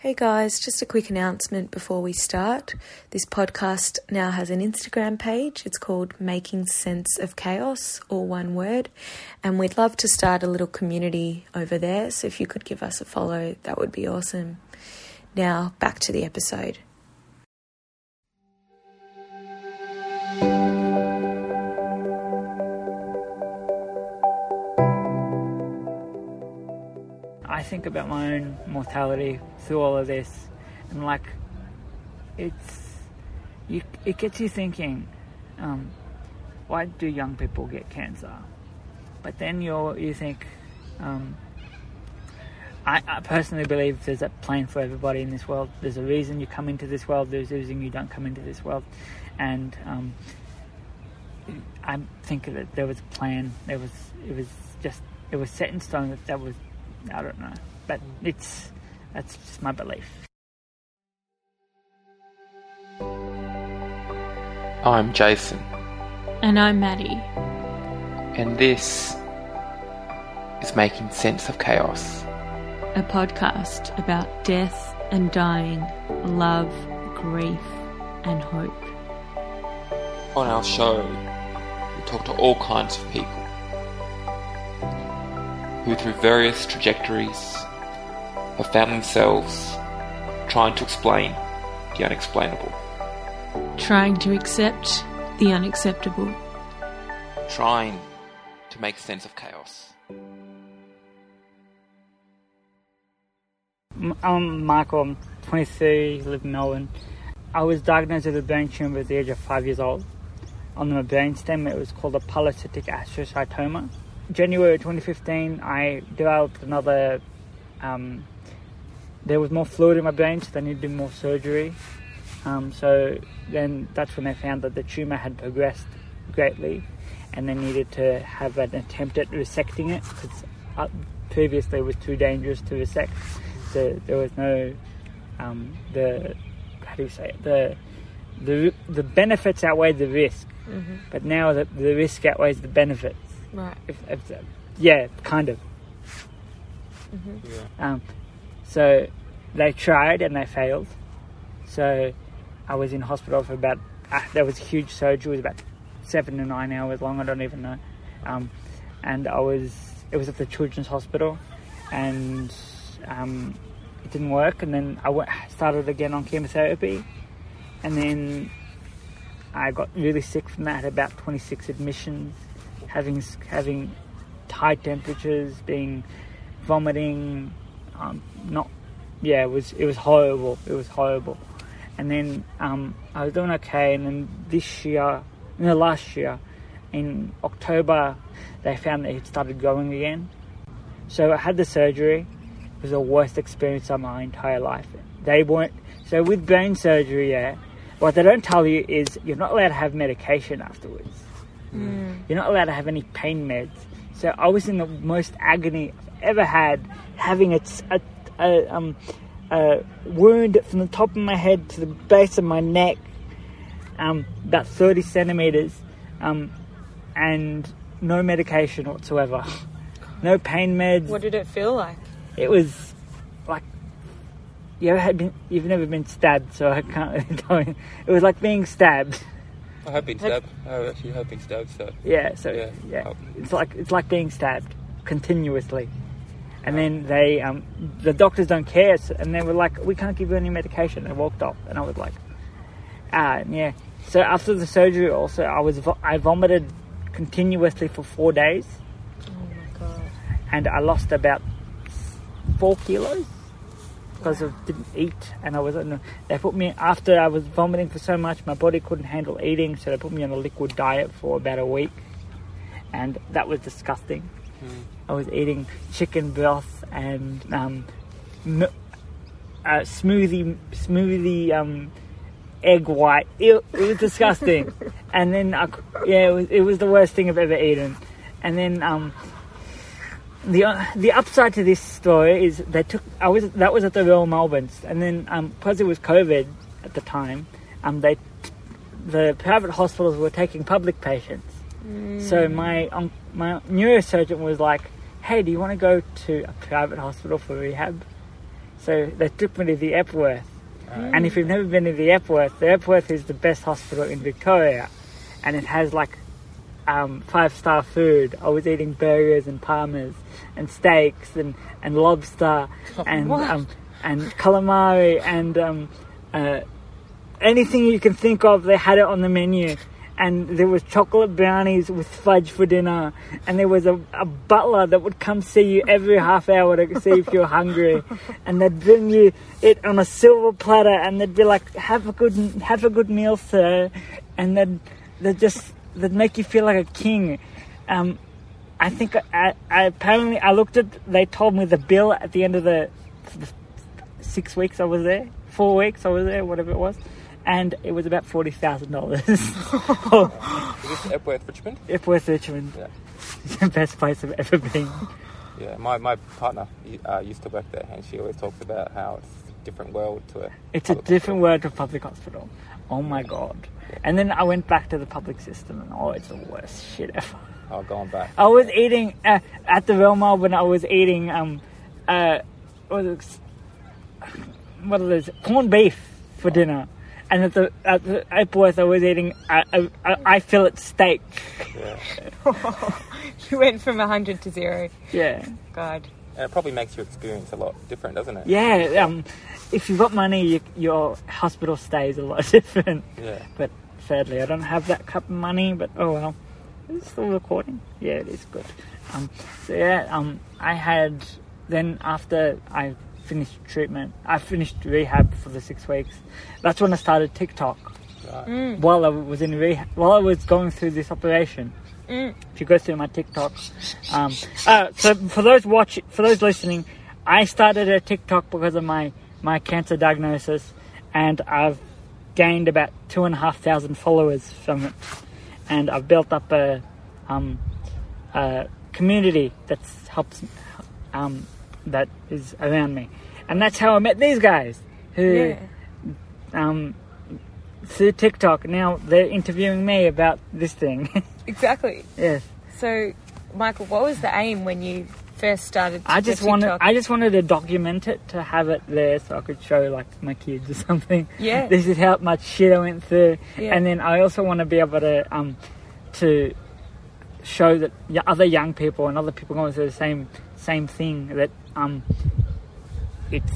Hey guys, just a quick announcement before we start. This podcast now has an Instagram page. It's called Making Sense of Chaos, all one word. And we'd love to start a little community over there. So if you could give us a follow, that would be awesome. Now, back to the episode. Think about my own mortality through all of this, and like, it's you. It gets you thinking. Um, why do young people get cancer? But then you you think. Um, I, I personally believe there's a plan for everybody in this world. There's a reason you come into this world. There's a reason you don't come into this world, and um, I think that there was a plan. There was it was just it was set in stone that that was I don't know, but it's that's just my belief. I'm Jason, And I'm Maddie. and this is Making Sense of Chaos. a podcast about death and dying, love, grief, and hope. On our show, we talk to all kinds of people who, through various trajectories, have found themselves trying to explain the unexplainable, Trying to accept the unacceptable. trying to make sense of chaos. I'm Michael. I'm 23. Live in Melbourne. I was diagnosed with a brain tumor at the age of five years old. On my brainstem, it was called a pilocytic astrocytoma. January 2015, I developed another. Um, there was more fluid in my brain, so they needed to do more surgery. Um, so then that's when they found that the tumor had progressed greatly, and they needed to have an attempt at resecting it because uh, previously it was too dangerous to resect. So there was no um, the how do you say it? the the the benefits outweigh the risk, Mm-hmm. but now the, the risk outweighs the benefits. Right. If, if, yeah, kind of. Mm-hmm. Um, so they tried and they failed. So I was in hospital for about, uh, there was a huge surgery, it was about seven to nine hours long, I don't even know. Um, and I was, it was at the Children's Hospital and um, it didn't work. And then I went, started again on chemotherapy. And then I got really sick from that, had about 26 admissions, having, having high temperatures, being vomiting, um, not yeah it was it was horrible it was horrible. And then um, I was doing okay and then this year no last year in October they found that it started growing again. So I had the surgery. It was the worst experience of my entire life. They weren't so with brain surgery yeah what they don't tell you is you're not allowed to have medication afterwards you're not allowed to have any pain meds. So I was in the most agony I've ever had, having a, a, a, um, a wound from the top of my head to the base of my neck, um, about 30 centimeters, um, and no medication whatsoever. No pain meds. What did it feel like? It was like you ever had been, you've never been stabbed, so I can't really tell you. It was like being stabbed. I have been stabbed. I actually have been stabbed. So Yeah, so Yeah. yeah, Oh. it's like it's like being stabbed continuously, and then they um the doctors don't care, so, and they were like, we can't give you any medication. They walked off, and I was like, ah, yeah. So after the surgery, also I was vo- I vomited continuously for four days, Oh my god. and I lost about four kilos because I didn't eat and I was on they put me after I was vomiting for so much my body couldn't handle eating so they put me on a liquid diet for about a week. And that was disgusting. I was eating chicken broth and um, m- uh, smoothie smoothie um, egg white. It, it was disgusting. And then I, yeah it was, it was the worst thing I've ever eaten. And then um, the uh, the upside to this story is they took I was that was at the Royal Melbourne's and then um because it was COVID at the time um they the private hospitals were taking public patients so my um, my neurosurgeon was like hey do you want to go to a private hospital for rehab So they took me to the Epworth. And if you've never been to the Epworth, the Epworth is the best hospital in Victoria. And it has like um, five star food. I was eating burgers and parmas and steaks and, and lobster and um, and calamari and um, uh, anything you can think of. They had it on the menu. And there was chocolate brownies with fudge for dinner, and there was a, a butler that would come see you every half hour to see if you're hungry, and they'd bring you it on a silver platter, and they'd be like, "Have a good, have a good meal, sir," and they'd they just that make you feel like a king. Um, I think I, I apparently I looked at. They told me the bill at the end of the, the six weeks I was there, four weeks I was there, whatever it was, and it was about forty thousand dollars. Is this Epworth, Richmond? Epworth Richmond, Yeah. it's the best place I've ever been. Yeah, my, my partner uh, used to work there, and she always talks about how it's a different world to it. It's a different world to public hospital. Oh my god! And then I went back to the public system, and oh, it's the worst shit ever. Oh, going back. I was eating uh, at the Velma when I was eating um uh what was what are those corned beef for dinner, and at the at the Epworth I was eating a, a, a I fillet steak. Yeah. You went from 100 to 0. Yeah, God. And it probably makes your experience a lot different, doesn't it? yeah. Um, if you've got money, you, your hospital stay is a lot different. Yeah. But sadly, I don't have that cup of money. But oh well, is it still recording? Yeah, it is good. Um, so yeah, um, I had then after I finished treatment, I finished rehab for the six weeks. That's when I started TikTok. Right. While I was in rehab, while I was going through this operation. If you go through my TikTok, um, uh, so for those watch, for those listening, I started a TikTok because of my my cancer diagnosis, and I've gained about two and a half thousand followers from it, and I've built up a um, a community that helps um, that is around me, and that's how I met these guys who Yeah. um, through TikTok. Now they're interviewing me about this thing. Exactly. yes, So, Michael, what was the aim when you first started I just wanted TikTok? I just wanted to document it to have it there so I could show like my kids or something. Yeah. this is how much shit I went through, Yeah. and then I also want to be able to um to show that other young people and other people going through the same same thing that um it's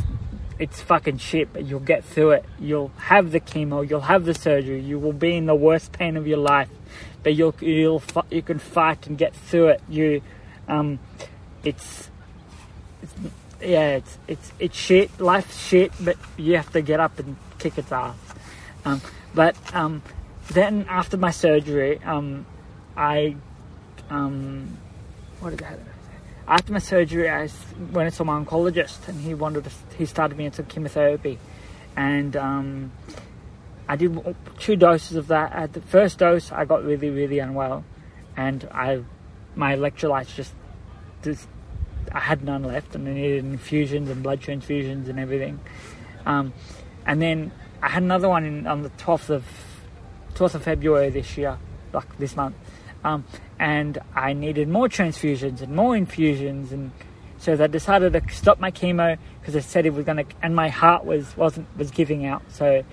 it's fucking shit, but you'll get through it. You'll have the chemo, you'll have the surgery, you will be in the worst pain of your life, but you'll you'll you can fight and get through it. You, um, it's, it's yeah, it's it's it's shit. Life's shit, but you have to get up and kick its ass. Um, but um, then after my surgery, um, I um, what did I have? After my surgery, I went and saw my oncologist, and he wanted to, he started me into chemotherapy, and um, I did two doses of that. At the first dose, I got really, really unwell, and I my electrolytes just, just I had none left, and I needed infusions and blood transfusions and everything. Um, and then I had another one in, on the twelfth of twelfth of February this year, like this month, um, and I needed more transfusions and more infusions, and so they decided to stop my chemo because they said it was gonna, and my heart was wasn't was giving out, so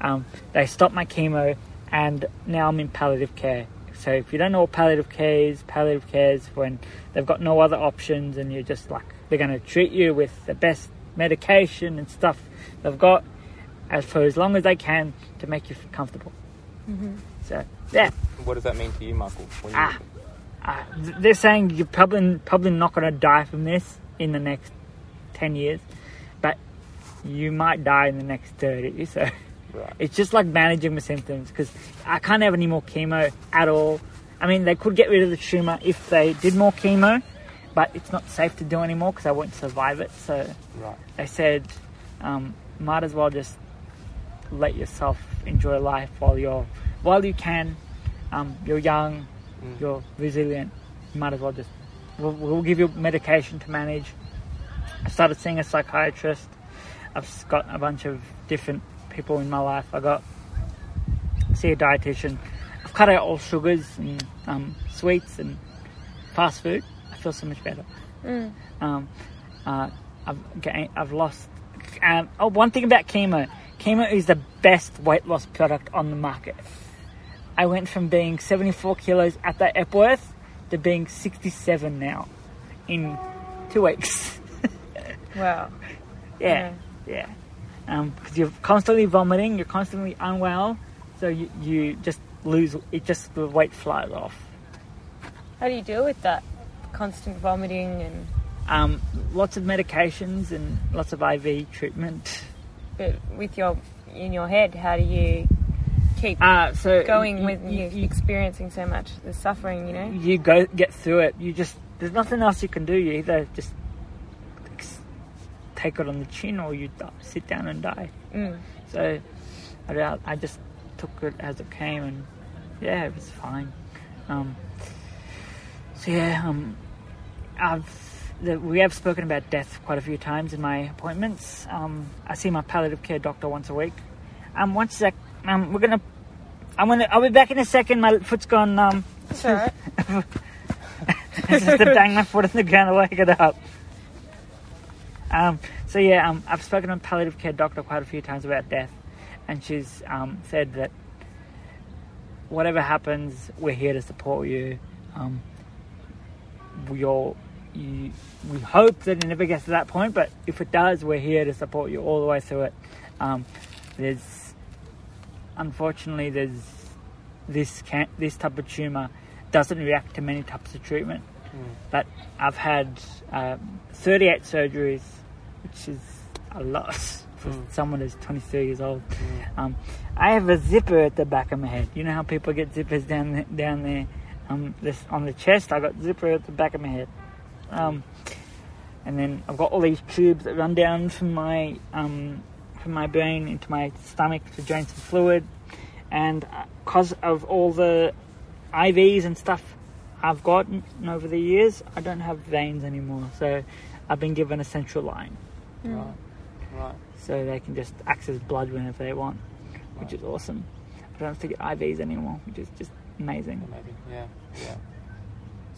um, they stopped my chemo, and now I'm in palliative care. So if you don't know what palliative care is, palliative care is when they've got no other options, and you're just like they're gonna treat you with the best medication and stuff they've got as for as long as they can to make you feel comfortable. So yeah, What does that mean to you, Michael? You, Ah. uh, they're saying you're probably probably not going to die from this in the next ten years, but you might die in the next thirty. So Right. it's just like managing the symptoms because I can't have any more chemo at all. I mean, they could get rid of the tumor if they did more chemo, but it's not safe to do anymore because I won't survive it. So Right. they said um, might as well just let yourself enjoy life while you're while you can. Um, you're young, you're resilient. You might as well just we'll, we'll give you medication to manage. I started seeing a psychiatrist. I've got a bunch of different people in my life. I got see a dietitian. I've cut out all sugars and um, sweets and fast food. I feel so much better. Um, uh, I've I've lost Um, oh, one thing about chemo. Chemo is the best weight loss product on the market. I went from being 74 kilos at the Epworth to being 67 now in two weeks. Wow. yeah, yeah. Because you're constantly vomiting, you're constantly unwell, so you, you just lose, it just, the weight flies off. How do you deal with that? Constant vomiting and Um, lots of medications and lots of IV treatment. But with your in your head, how do you keep Uh, so going you- when you, you, experiencing so much the suffering? You know. you go get through it. You just there's nothing else you can do. You either just take it on the chin or you die, sit down and die. Mm. So I, I just took it as it came, and yeah, it was fine. Um, so yeah, um, I've the, we have spoken about death quite a few times in my appointments. Um, I see my palliative care doctor once a week. Um, one sec. Um, we're gonna. I'm gonna. I'll be back in a second. My foot's gone. Um, It's all right. I just to bang my foot on the ground to wake it up. Um, so yeah, um, I've spoken to palliative care doctor quite a few times about death, and she's um, said that whatever happens, we're here to support you. Um, we're, you, we hope that it never gets to that point, but if it does, we're here to support you all the way through it. Um, there's, unfortunately, there's this can, this type of tumor doesn't react to many types of treatment. But I've had um, 38 surgeries, which is a lot for someone who's 23 years old. Um, I have a zipper at the back of my head. You know how people get zippers down there, down there um, this, on the chest? I got zipper at the back of my head. Um, and then I've got all these tubes that run down from my um, from my brain into my stomach to drain some fluid. And because of all the IVs and stuff I've gotten over the years, I don't have veins anymore. So I've been given a central line, Right. Right. so they can just access blood whenever they want, which is awesome. I don't have to get IVs anymore, which is just amazing. Maybe. Yeah. Yeah.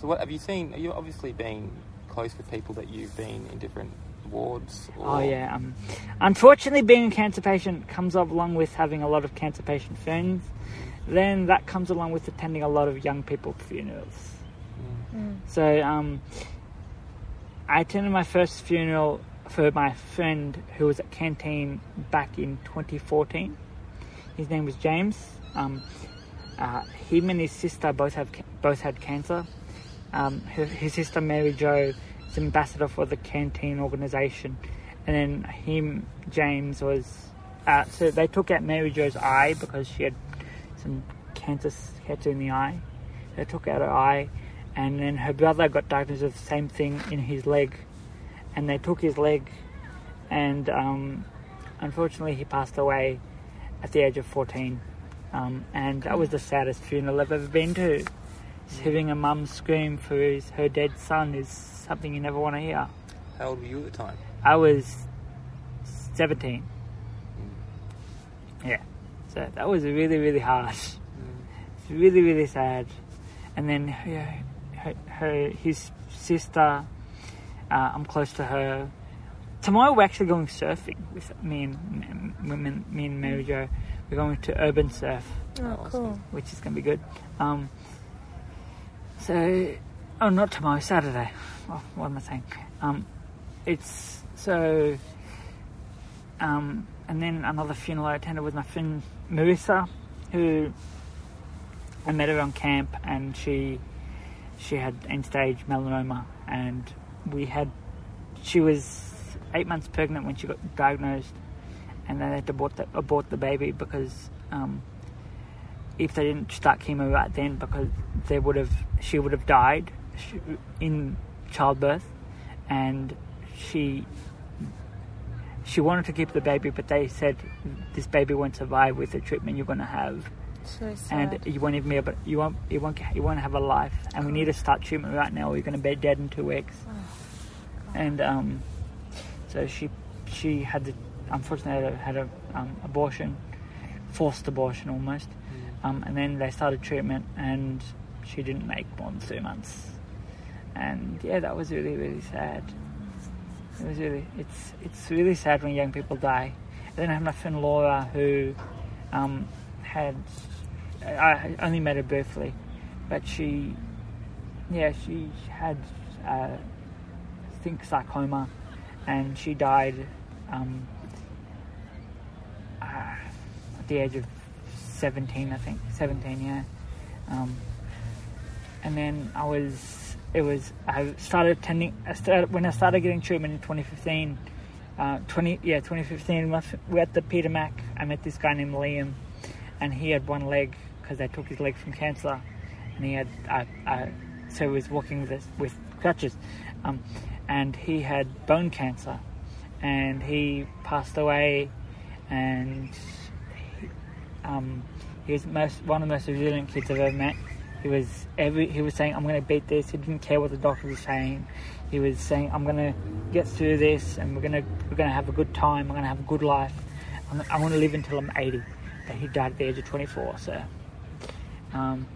So what have you seen? You've obviously been close with people that you've been in different wards. Or, Oh yeah. Um, unfortunately, being a cancer patient comes along with having a lot of cancer patient friends. Then that comes along with attending a lot of young people funerals. So um, I attended my first funeral for my friend who was at Canteen back in 2014. His name was James. Um, uh, him and his sister both have both had cancer. Um, his, his sister Mary Jo is ambassador for the Canteen organisation, and then him James was. Uh, so they took out Mary Jo's eye because she had some cancer cancer in the eye. They took out her eye, and then her brother got diagnosed with the same thing in his leg, and they took his leg, and um, unfortunately he passed away at the age of 14. Um, and that was the saddest funeral I've ever been to. Just hearing a mum scream for his, her dead son is something you never want to hear. How old were you at the time? I was 17. Yeah. So that was really, really hard. It's really, really sad. And then her, her, her his sister, uh, I'm close to her. Tomorrow we're actually going surfing with me and me, me and Mary Jo. We're going to urban surf Oh, cool. which is going to be good. Um, so, oh, not tomorrow, Saturday. Oh, what am I saying? Um, it's so, um, and then another funeral I attended with my friend Marissa, who I met her on camp, and she she had end stage melanoma, and we had she was eight months pregnant when she got diagnosed, and they had to abort the, abort the baby because. Um, if they didn't start chemo right then because they would have she would have died in childbirth and she she wanted to keep the baby but they said this baby won't survive with the treatment you're going to have. So and you won't even be able you won't you won't you won't have a life. And we need to start treatment right now or you're going to be dead in two weeks. And um so she she had to unfortunately had a, had a um, abortion forced abortion almost um, and then they started treatment and she didn't make more than two months and yeah that was really really sad It was really, it's it's really sad when young people die. And then I have my friend Laura who um, had, I only met her briefly, but she, yeah, she had, uh, I think sarcoma, and she died um, uh, at the age of 17, I think, 17, yeah. Um, and then I was, it was, I started attending, I started, when I started getting treatment in 2015, uh, 20, yeah, 2015, we're at the Peter Mac, I met this guy named Liam, and he had one leg, because they took his leg from cancer, and he had, uh, uh, so he was walking with, with crutches, um, and he had bone cancer, and he passed away, and um, he was most one of the most resilient kids I've ever met. He was every he was saying, "I'm going to beat this." He didn't care what the doctor was saying. He was saying, "I'm going to get through this, and we're going to we're going to have a good time. I'm going to have a good life. I'm, I want to live until I'm 80." But he died at the age of 24, so um,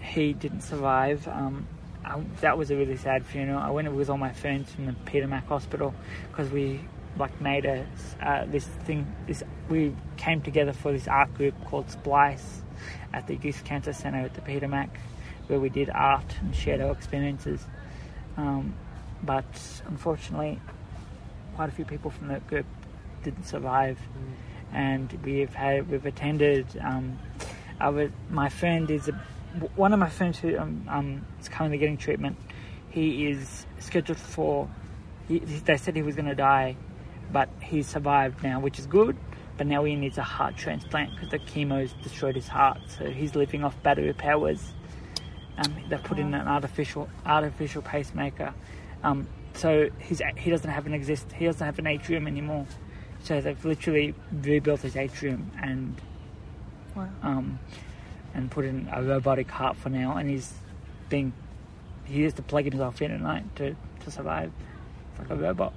he didn't survive. Um, I, that was a really sad funeral. I went with all my friends from the Peter Mac Hospital because we like made a uh, this thing. This we came together for this art group called Splice at the Youth Cancer Centre at the Peter Mac, where we did art and shared our experiences. Um, but unfortunately, quite a few people from that group didn't survive, and we've had we've attended. Um, our, my friend is a, one of my friends who um, um, is currently getting treatment. He is scheduled for. He, they said he was going to die, but he's survived now, which is good. But now he needs a heart transplant because the chemo's destroyed his heart. So he's living off battery powers. Um, they put in an artificial artificial pacemaker. Um, so he's he doesn't have an exist he doesn't have an atrium anymore. So they've literally rebuilt his atrium and Wow. um, and put in a robotic heart for now. And he's being he has to plug himself in at night to, to survive. It's like a robot.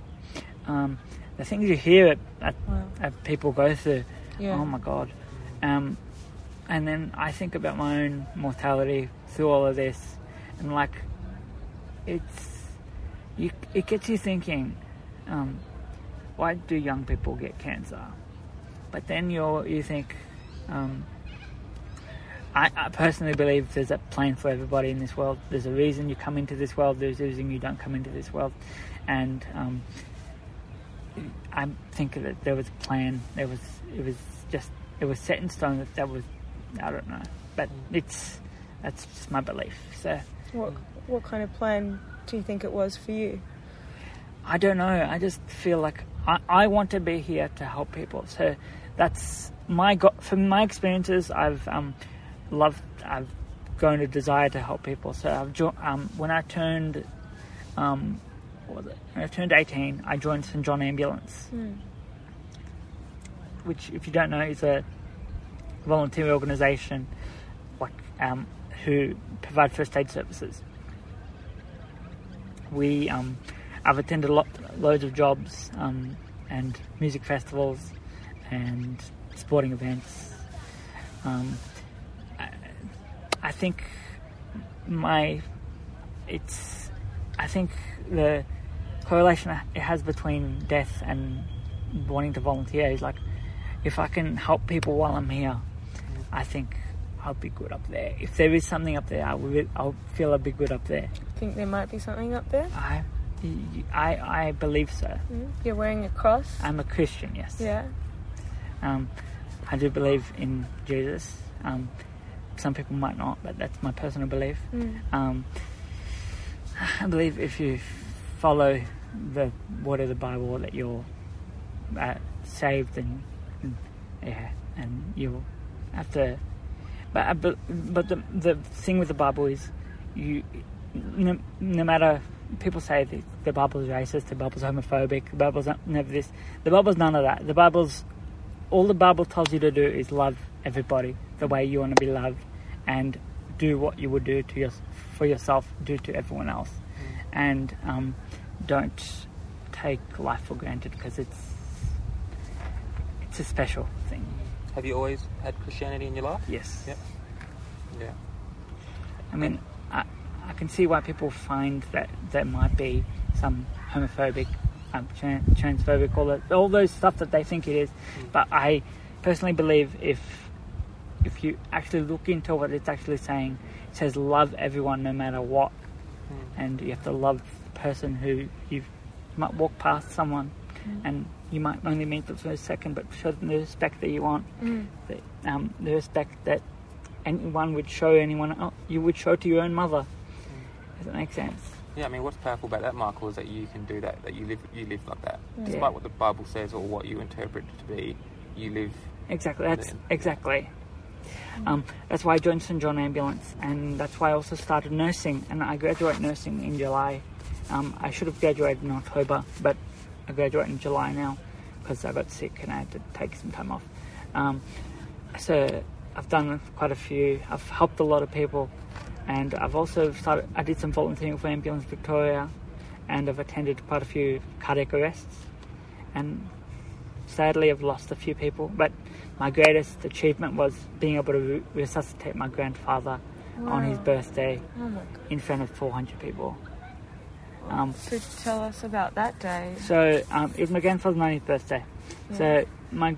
Um, the things you hear at, at, Wow. at people go through, Yeah. oh my god. Um, and then I think about my own mortality through all of this, and like, it's you, it gets you thinking, um, why do young people get cancer? But then you you think, um, I, I personally believe there's a plan for everybody in this world. There's a reason you come into this world. There's a reason you don't come into this world, and um, I think that there was a plan. There was it was just it was set in stone that that was I don't know, but it's that's just my belief. So What what kind of plan do you think it was for you? I don't know. I just feel like I, I want to be here to help people. So that's my go- from my experiences. I've um, loved. I've grown a desire to help people. So I've jo- um, when I turned um, what was it? When I turned eighteen, I joined St John Ambulance, which, if you don't know, is a volunteer organisation like um, who provide first aid services. We um, I've attended a lot, loads of jobs um, and music festivals and sporting events. Um, I, I think my it's I think the correlation it has between death and wanting to volunteer is like if I can help people while I'm here, I think I'll be good up there. If there is something up there, I will. I'll feel I'll be good up there. Think there might be something up there? I, I, I believe so. Mm. You're wearing a cross. I'm a Christian, yes. yeah. Um, I do believe in Jesus. Um, some people might not, but that's my personal belief. Mm. Um, I believe if you follow the word of the Bible that you're uh, saved and, and yeah, and you'll have to. But I be- but the the thing with the Bible is you no, no matter people say the, the Bible's racist, the Bible's homophobic, the Bible's never this. The Bible's none of that. The Bible's all the Bible tells you to do is love everybody the way you want to be loved, and do what you would do to your, for yourself, do to everyone else, and um, don't take life for granted because it's it's a special thing. Have you always had Christianity in your life? Yes. Yep. Yeah. I mean, I, I can see why people find that there might be some homophobic um, tran- transphobic, all that, all those stuff that they think it is. But I personally believe if if you actually look into what it's actually saying, it says love everyone no matter what, Mm. and you have to love the person who you might walk past someone, mm. and you might only meet them for a second, but show them the respect that you want, mm. the, um, the respect that anyone would show anyone else, you would show to your own mother. Does that make sense? Yeah, I mean, what's powerful about that, Michael, is that you can do that. That you live, you live like that, Yeah. despite what the Bible says or what you interpret it to be. You live. Exactly. That's Yeah. exactly. Um, that's why I joined St John Ambulance, and that's why I also started nursing. And I graduate nursing in July. Um, I should have graduated in October, but I graduate in July now because I got sick and I had to take some time off. Um, so I've done quite a few. I've helped a lot of people, and I've also started. I did some volunteering for Ambulance Victoria, and I've attended quite a few cardiac arrests, and sadly I've lost a few people. But my greatest achievement was being able to re- resuscitate my grandfather on his birthday Oh in front of 400 people. Um, So tell us about that day. so um, it was my grandfather's 90th birthday. So my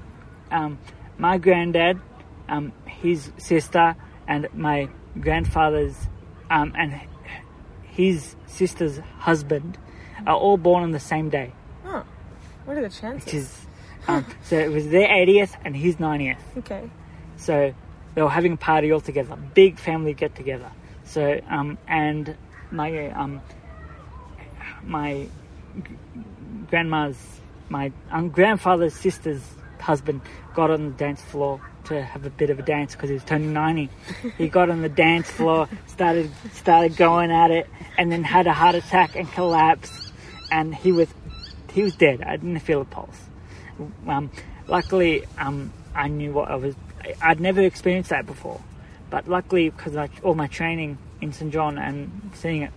um, my granddad, um, his sister, and my grandfather's um, and his sister's husband are all born on the same day. Huh. What are the Which chances? is um, so it was their 80th and his 90th. Okay. So they were having a party all together, big family get together. So um, and my um, my grandma's my um, grandfather's sister's husband got on the dance floor to have a bit of a dance because he was turning 90 he got on the dance floor started started going at it and then had a heart attack and collapsed and he was he was dead i didn't feel a pulse um, luckily um, i knew what i was i'd never experienced that before. But luckily because I, all my training in st john and seeing it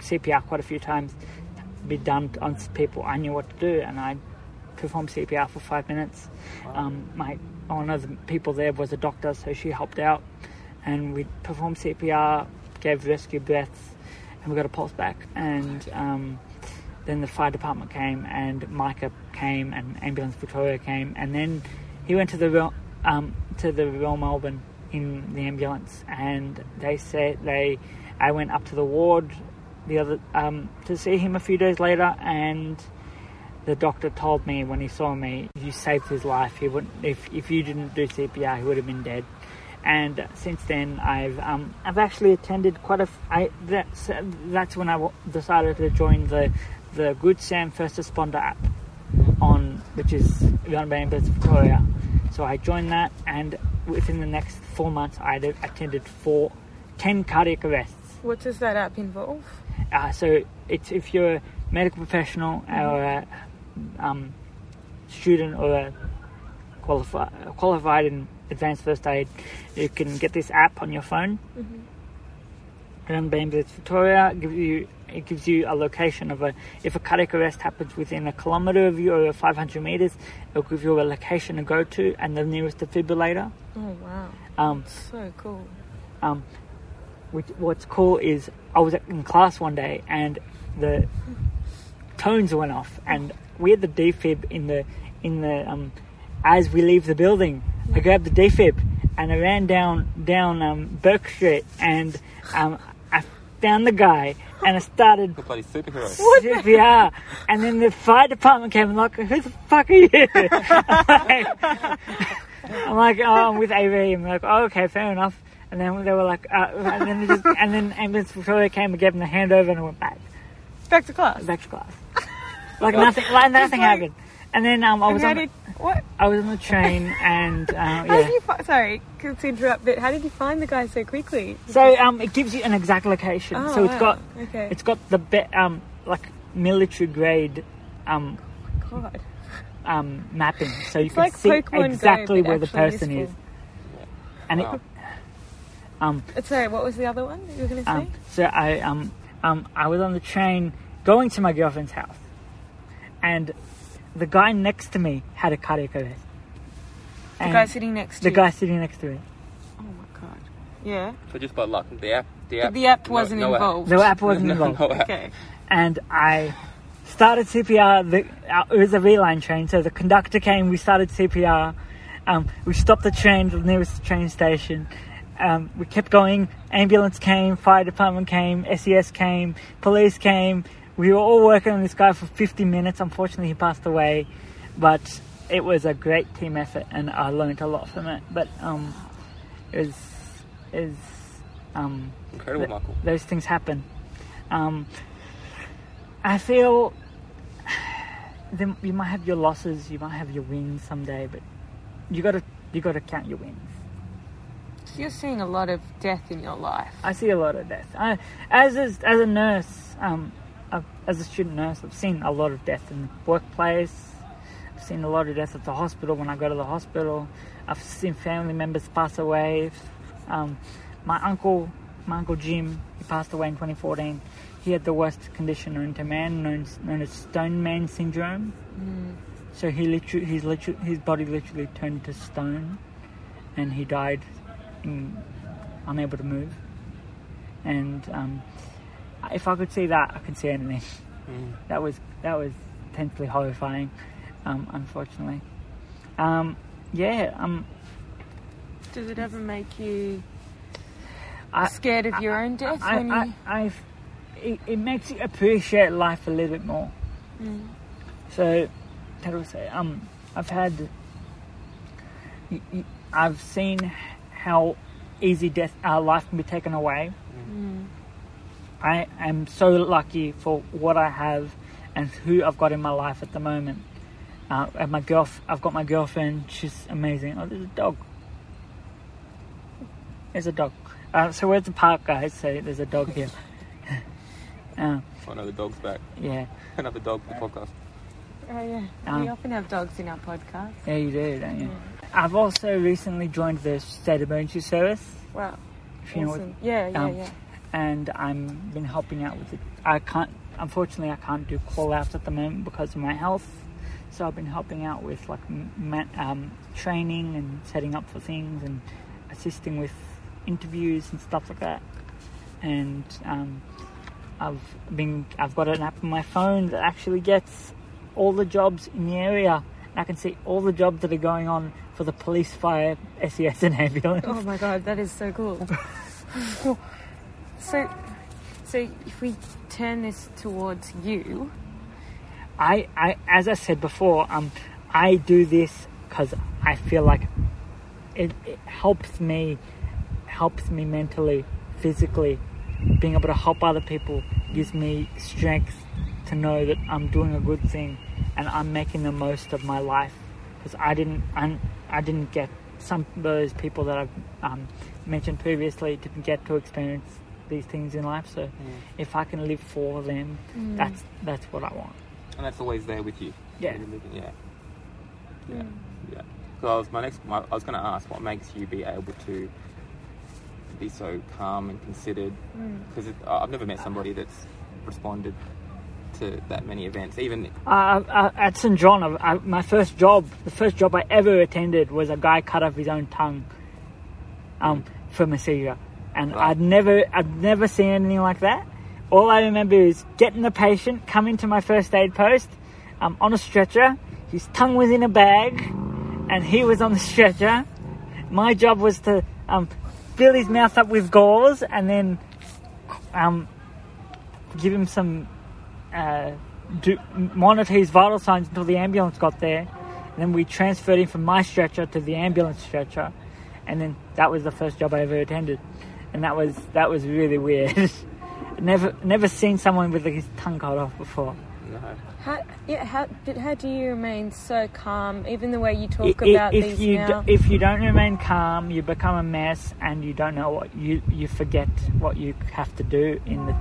cpr quite a few times be done on people i knew what to do and i performed cpr for five minutes. Um, my one of the people there was a doctor so she helped out and we performed cpr gave rescue breaths and we got a pulse back and um, then the fire department came and MICA came and ambulance Victoria came and then he went to the um, to the Royal Melbourne in the ambulance and they said they I went up to the ward the other um, to see him a few days later and the doctor told me when he saw me you saved his life he wouldn't if, if you didn't do CPR he would have been dead. And since then I've um, I've actually attended quite a f- I that's that's when I w- decided to join the the Good Sam First Responder app on which is run by Ambulance Victoria. So I joined that, and within the next four months, I attended four, ten cardiac arrests. What does that app involve? Uh, so it's if you're a medical professional or a um, student or a qualified qualified in advanced first aid, you can get this app on your phone. Run by Ambulance Victoria, give you it gives you a location of a if a cardiac arrest happens within a kilometre of you or 500 metres, it'll give you a location to go to and the nearest defibrillator. Oh wow. Um, So cool. um, which, what's cool is I was in class one day and the tones went off and we had the defib in the in the um, as we leave the building I grabbed the defib and I ran down down um, Burke Street and I found the guy and I started The bloody superhero. yeah, and then the fire department came and like, who the fuck are you? I'm like, oh, I'm with AV. I'm like, oh, okay, fair enough. And then they were like, uh, and then they just, and then ambulance Victoria came and gave them the handover and I went back, Back to class. back to class. Like nothing, like nothing like- happened. And then um, I was on, did what? I was on the train and uh, How yeah. did you fi- sorry to interrupt, but how did you find the guy so quickly? So um, it gives you an exact location. Oh, so it's wow. got, okay. it's got the be- um, like military grade um, God. um, mapping, so you It's can like see Pokemon Go, exactly but where the person useful. is. And Wow. it, um, Uh, Sorry, what was the other one you were going to say? um, so I um, um, I was on the train going to my girlfriend's house, and the guy next to me had a cardiac arrest. the And guy sitting next to the you. guy sitting next to me. Oh my god. Yeah. So just by luck, the app, the app, the app wasn't no app. involved. The app wasn't No, involved, no app. Okay. and I started CPR. The, uh, it was a V/Line train, so the conductor came. We started CPR. Um, we stopped the train the nearest train station. Um, we kept going. Ambulance came, fire department came, SES came, police came. We were all working on this guy for 50 minutes. Unfortunately, he passed away, but it was a great team effort, and I learned a lot from it. But um, it was, it was um, Incredible, th- Michael. those things happen. Um, I feel then you might have your losses, you might have your wins someday, but you gotta you gotta count your wins. You're seeing a lot of death in your life. I see a lot of death. I, as a, as a nurse, um, I've, as a student nurse, I've seen a lot of death in the workplace. I've seen a lot of death at the hospital when I go to the hospital. I've seen family members pass away. Um, my uncle, my uncle Jim, he passed away in 2014. He had the worst condition known to man, known, known as stone man syndrome. So he literally, his literally, his body literally turned to stone, and he died, in, unable to move. And um, if I could see that, I could see anything. Mm. That was that was intensely horrifying, um, unfortunately. Um, yeah, um, Does it ever make you I, scared of your own death I, when you? I, I've, it, it makes you appreciate life a little bit more. Mm. So, how do I say? Um, I've had, I've seen how easy death, uh, life can be taken away. I am so lucky for what I have and who I've got in my life at the moment. Uh, and my girl, I've got my girlfriend. She's amazing. Oh, there's a dog. There's a dog. Uh, so we're at the park, guys. So there's a dog here. uh, Oh no, the dog's back. yeah, Another dog for the podcast. Oh yeah, Um, we often have dogs in our podcast. yeah, you do, don't you? I've also recently joined the state emergency service. Wow, If you know what awesome. yeah, yeah, um, yeah. And I'm been helping out with it. I can't, unfortunately, I can't do call outs at the moment because of my health. So I've been helping out with like um, training and setting up for things and assisting with interviews and stuff like that. And um, I've been, I've got an app on my phone that actually gets all the jobs in the area. I can see all the jobs that are going on for the police, fire, SES, and ambulance. Oh my god, that is so cool. so, so if we turn this towards you, I, I, as I said before, um, I do this because I feel like it, it helps me, helps me mentally, physically. Being able to help other people gives me strength to know that I'm doing a good thing and I'm making the most of my life. Because I didn't, I, I didn't get some of those people that I've um, mentioned previously didn't get to experience these things in life. So if I can live for them, that's that's what I want. And that's always there with you. Yeah. You're living, yeah. Yeah. Yeah. So I was my next. My, I was going to ask what makes you be able to be so calm and considered because I've never met somebody that's responded to that many events. Even Uh, uh, at St John, I, I, my first job, the first job I ever attended was a guy cut off his own tongue um, from a seizure, and Wow. I'd never, I'd never seen anything like that. All I remember is getting the patient, coming to my first aid post, um, on a stretcher. His tongue was in a bag, and he was on the stretcher. My job was to um, fill his mouth up with gauze and then um, give him some uh, do, monitor his vital signs until the ambulance got there. And then we transferred him from my stretcher to the ambulance stretcher, and then that was the first job I ever attended, and that was that was really weird. never never seen someone with his tongue cut off before. no, how, yeah, how, but how do you remain so calm? Even the way you talk I- i- about if these you now. d- if you don't remain calm, you become a mess, and you don't know what you you forget what you have to do in the.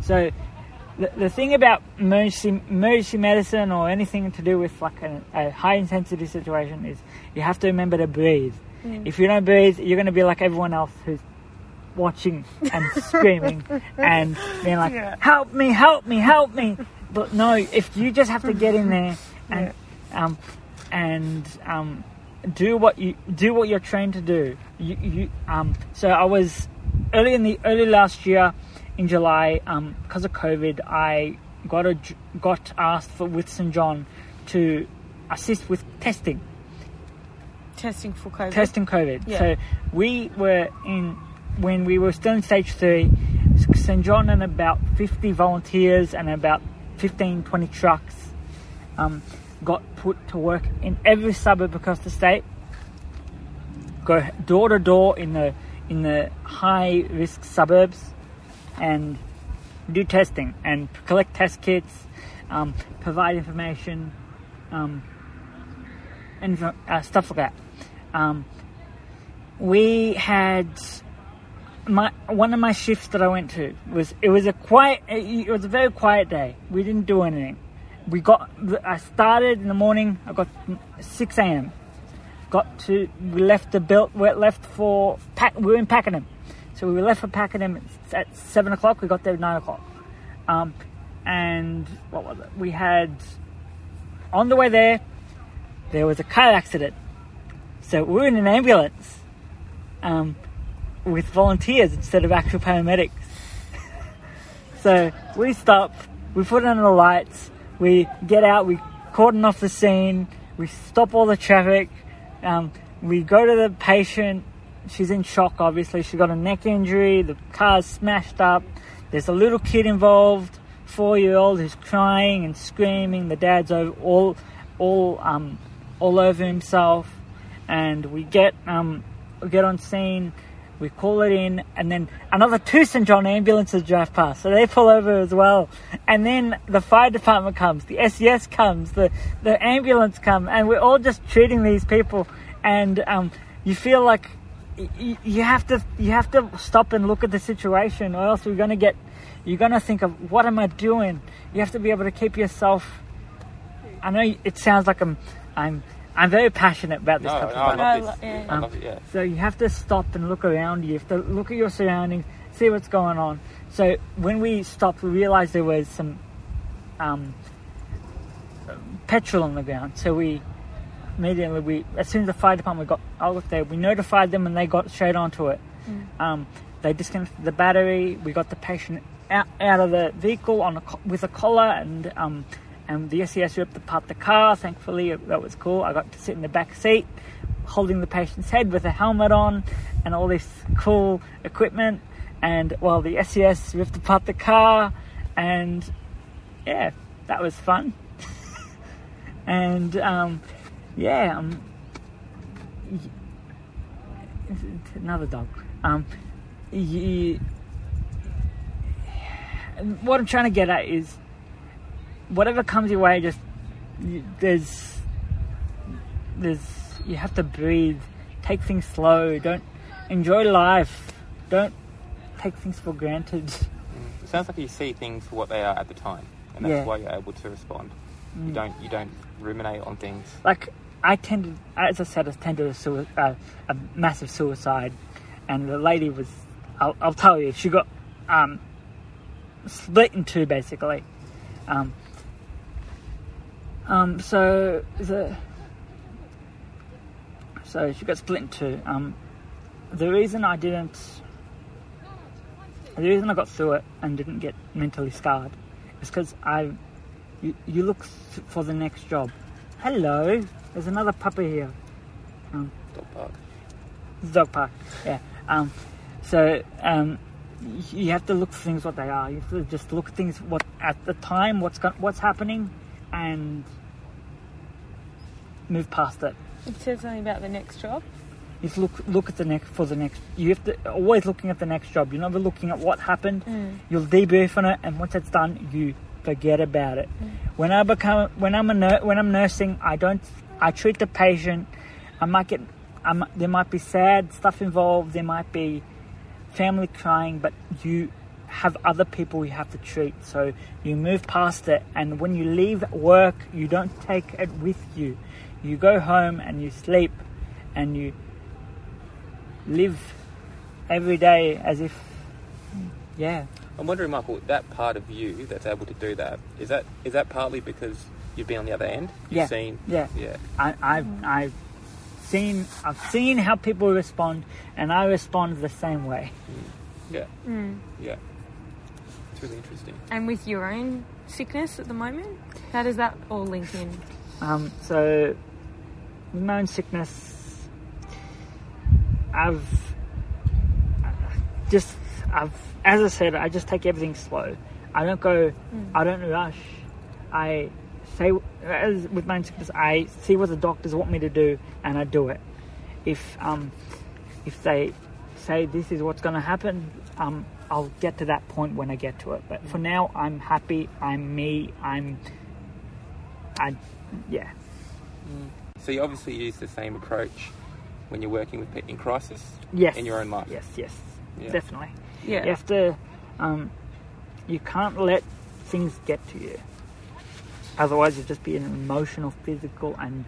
So, the, the thing about emergency emergency medicine or anything to do with like a, a high intensity situation is you have to remember to breathe. Mm. If you don't breathe, you're going to be like everyone else who's watching and screaming and being like, "Help me! Help me! Help me!" But no, if you just have to get in there and um, and um, do what you do what you're trained to do. You, you um, so I was early in the early last year in July um, because of COVID. I got a got asked for with St John to assist with testing, Testing for COVID. testing COVID. Yeah. So we were in when we were still in stage three. St John and about 50 volunteers and about 15, 20 trucks um, got put to work in every suburb across the state. Go door to door in the in the high risk suburbs and do testing and collect test kits, um, provide information, um, and uh, stuff like that. Um, we had my one of my shifts that I went to was it was a quiet it was a very quiet day. We didn't do anything. We got I started in the morning. I got six a.m. Got to we left the built we left for we were in Pakenham, so we were left for Pakenham at seven o'clock. We got there at nine o'clock, um, and what was it? We had on the way there there was a car accident, so we were in an ambulance. Um, with volunteers instead of actual paramedics. so we stop, we put on the lights, we get out, we cordon off the scene, we stop all the traffic, um, we go to the patient. She's in shock, obviously. She got a neck injury, the car's smashed up, there's a little kid involved, four year old who's crying and screaming. The dad's over, all, all, um, all over himself, and we get um, we get on scene we call it in, and then another two St John ambulances drive past, so they pull over as well. And then the fire department comes, the SES comes, the the ambulance come, and we're all just treating these people, and um, you feel like y- you have to you have to stop and look at the situation, or else you're gonna get you're gonna think of what am I doing? You have to be able to keep yourself. I know it sounds like I'm I'm I'm very passionate about this No, topic. no, I but- I love lo- this. I love it, yeah. so you have to stop and look around you. You have to look at your surroundings, see what's going on. So when we stopped, we realized there was some um, petrol on the ground. So we immediately, we as soon as the fire department got out there, we notified them and they got straight onto it. Um, they disconnected the battery. We got the patient out, out of the vehicle on a, with a collar and um, and the SES ripped apart the car. Thankfully, that was cool. I got to sit in the back seat, holding the patient's head with a helmet on and all this cool equipment. And while the SES ripped apart the car, and yeah, that was fun. and um, yeah, um, another dog. Um, you, what I'm trying to get at is whatever comes your way, just there's there's you have to breathe, take things slow, don't enjoy life, don't take things for granted. It sounds like you see things for what they are at the time, and that's Yeah. why you're able to respond. You don't you don't ruminate on things. like I tended, as I said, I tended a, sui- uh, a massive suicide, and the lady was, I'll, I'll tell you, she got um, split in two basically. Um, um, so the so she got split in two. Um, the reason I didn't, the reason I got through it and didn't get mentally scarred, is because I, you, you look th- for the next job. Hello, there's another puppy here. Um, Dog park. dog park. Yeah. Um, so um, you have to look for things what they are. You have to just look at things what at the time what's go- what's happening, and move past it. It says something about the next job. You look look at the next for the next. You have to always looking at the next job. You're never looking at what happened. Hmm. You'll debrief on it, and once it's done, you forget about it. Hmm. When I become when I'm a nur- when I'm nursing, I don't. I treat the patient. I might get. I might, there might be sad stuff involved. There might be family crying, but you have other people you have to treat. So you move past it, and when you leave work, you don't take it with you. You go home and you sleep, and you live every day as if, yeah. I'm wondering, Michael, that part of you that's able to do that is that is that partly because you've been on the other end? You've Yeah. seen, Yeah. yeah. I, I've, I've seen, I've seen how people respond, and I respond the same way. Mm. Yeah. Mm. Yeah. It's really interesting. And with your own sickness at the moment? How does that all link in? Um, so, with my own sickness, I've just, I've, as I said, I just take everything slow. I don't go, I don't rush. I say, as with my own sickness, I see what the doctors want me to do and I do it. If, um, if they say this is what's going to happen, um, I'll get to that point when I get to it. But for now, I'm happy. I'm me. I'm, I, yeah. So you obviously use the same approach when you're working with people in crisis Yes. in your own life. Yes, yes, Yeah. definitely. Yeah. You have to. Um, you can't let things get to you. Otherwise, you'll just be an emotional, physical, and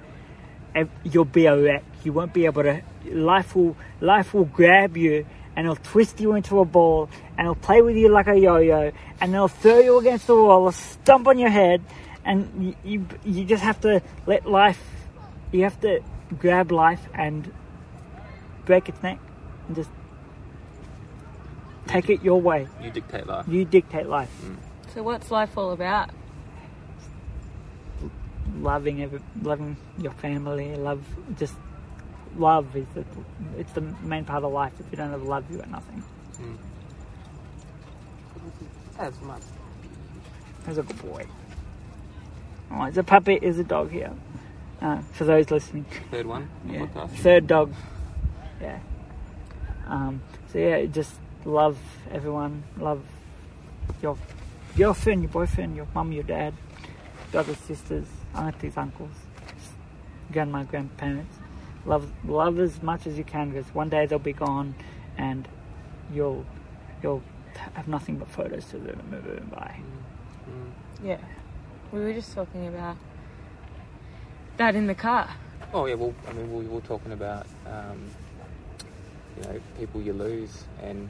you'll be a wreck. You won't be able to. Life will life will grab you and it'll twist you into a ball and it'll play with you like a yo-yo and it'll throw you against the wall, or stomp on your head, and you, you you just have to let life. You have to grab life and break its neck and just take it your way. You dictate life. You dictate life. Mm. So what's life all about? Loving every, loving your family, love just love is the, it's the main part of life. If you don't have love, you got nothing. As much. There's a good boy. Oh, it's a puppy. Is a dog here. Uh, for those listening, Third one. yeah, podcast. third dog. Yeah. Um, so yeah, just love everyone. Love your girlfriend, your boyfriend, your mum, your dad, brothers, sisters, aunties, uncles, grandma, grandparents. Love, love as much as you can because one day they'll be gone, and you'll, you'll have nothing but photos to remember by. Yeah. We were just talking about that in the car. Oh yeah, well, I mean, we were talking about um, you know people you lose and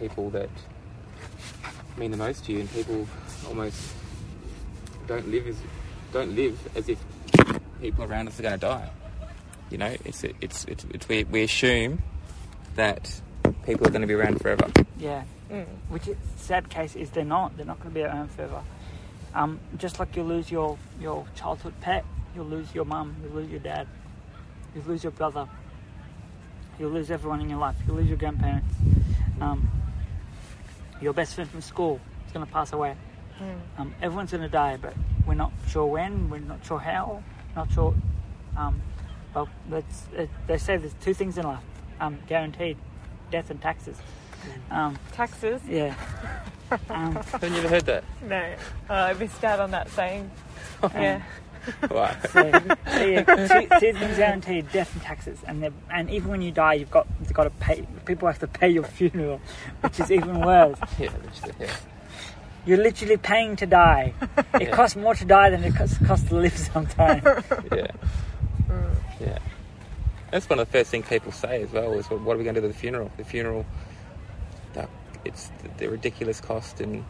people that mean the most to you, and people almost don't live as don't live as if people around us are going to die. You know, it's it's it's, it's we, we assume that people are going to be around forever. Yeah. Which is, sad case is they're not. They're not going to be around forever. Um, just like you lose your, your childhood pet, you'll lose your mum, you'll lose your dad, you'll lose your brother, you'll lose everyone in your life, you'll lose your grandparents. Um, your best friend from school is going to pass away. Um, everyone's going to die, but we're not sure when, we're not sure how, not sure. Um, well, that's, it, they say there's two things in life um, guaranteed death and taxes. Um, Taxes? yeah. Um, Haven't you ever heard that? No. Uh, I missed out on that saying. Yeah. Wow. so, so yeah, two, two things guaranteed: death and taxes. And and even when you die, you've got you've got to pay. People have to pay your funeral, which is even worse. yeah, literally, yeah. You're literally paying to die. It Yeah. costs more to die than it costs, costs to live sometimes. yeah. Yeah. That's one of the first things people say as well is, well, what are we going to do with the funeral? The funeral, that, it's the, the ridiculous cost and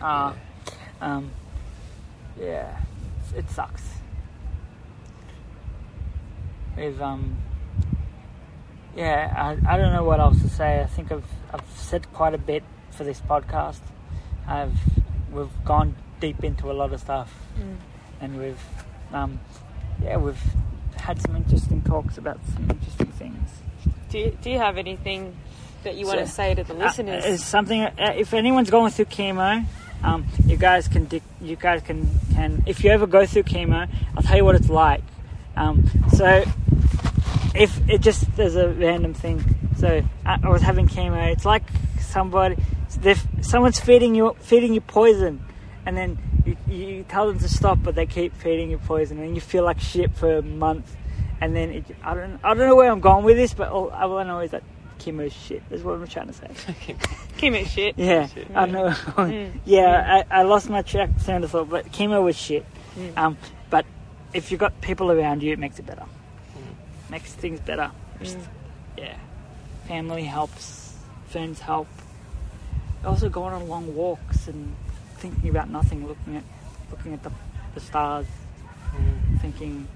Uh, um, yeah, it sucks. We've um, yeah, I, I don't know what else to say. I think I've I've said quite a bit for this podcast. I've we've gone deep into a lot of stuff, and we've um, yeah, we've had some interesting talks about some interesting things. Do you, do you have anything that you want to say to the Uh, listeners? it's something. Uh, if anyone's going through chemo, um, you guys can. You guys can can. If you ever go through chemo, I'll tell you what it's like. Um, so, if it just there's a random thing. So I, I was having chemo. It's like somebody, someone's feeding you feeding you poison, and then you, you tell them to stop, but they keep feeding you poison, and you feel like shit for a month. And then it, I don't I don't know where I'm going with this, but all, all I know is that chemo is shit. That's what I'm trying to say. Chemo shit. Yeah, I know. Mm. yeah, I, I lost my track train of thought, but chemo was shit. Mm. Um, but if you've got people around you, it makes it better. Makes things better. Just, mm. yeah, family helps, friends help. Also, going on long walks and thinking about nothing, looking at looking at the, the stars, thinking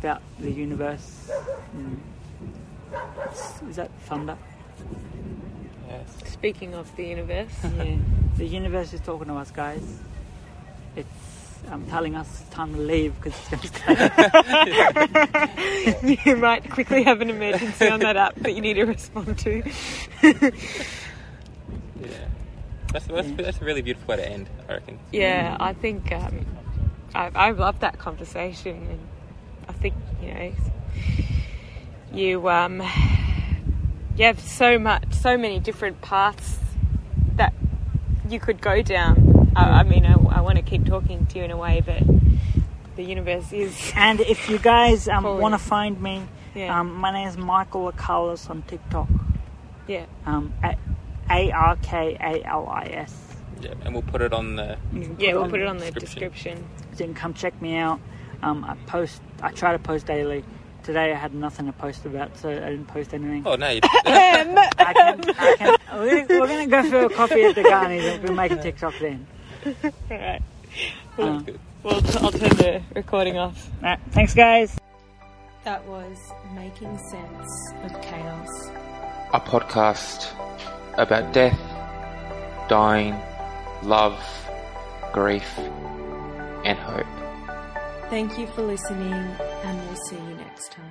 about the universe. And is that thunder? yes. Speaking of the universe, Yeah. the universe is talking to us, guys. It's um, telling us it's time to leave because it's going to stay. you might quickly have an emergency on that app that you need to respond to. Yeah. That's, that's, that's a really beautiful way to end, I reckon. Yeah, I think um, I, I love that conversation, and I think you know you um, you have so much, so many different paths that you could go down. I, I mean, I, I want to keep talking to you in a way, but the universe is and if you guys um, want to find me, yeah, um, my name is Michael Arkalis on TikTok. yeah. Um, at A R K A L I S. Yeah, and we'll put it on the. Yeah, we'll put it on the description. description. So you can come check me out. Um, I post. I try to post daily. Today I had nothing to post about, so I didn't post anything. Oh, no, you, I can, I can, we're, gonna, we're gonna go for a coffee at the Garnies and we'll make a TikTok then. All right. Um, Well, I'll turn the recording off. alright, thanks, guys. That was Making Sense of Chaos. A podcast about death, dying, love, grief, and hope. Thank you for listening, and we'll see you next time.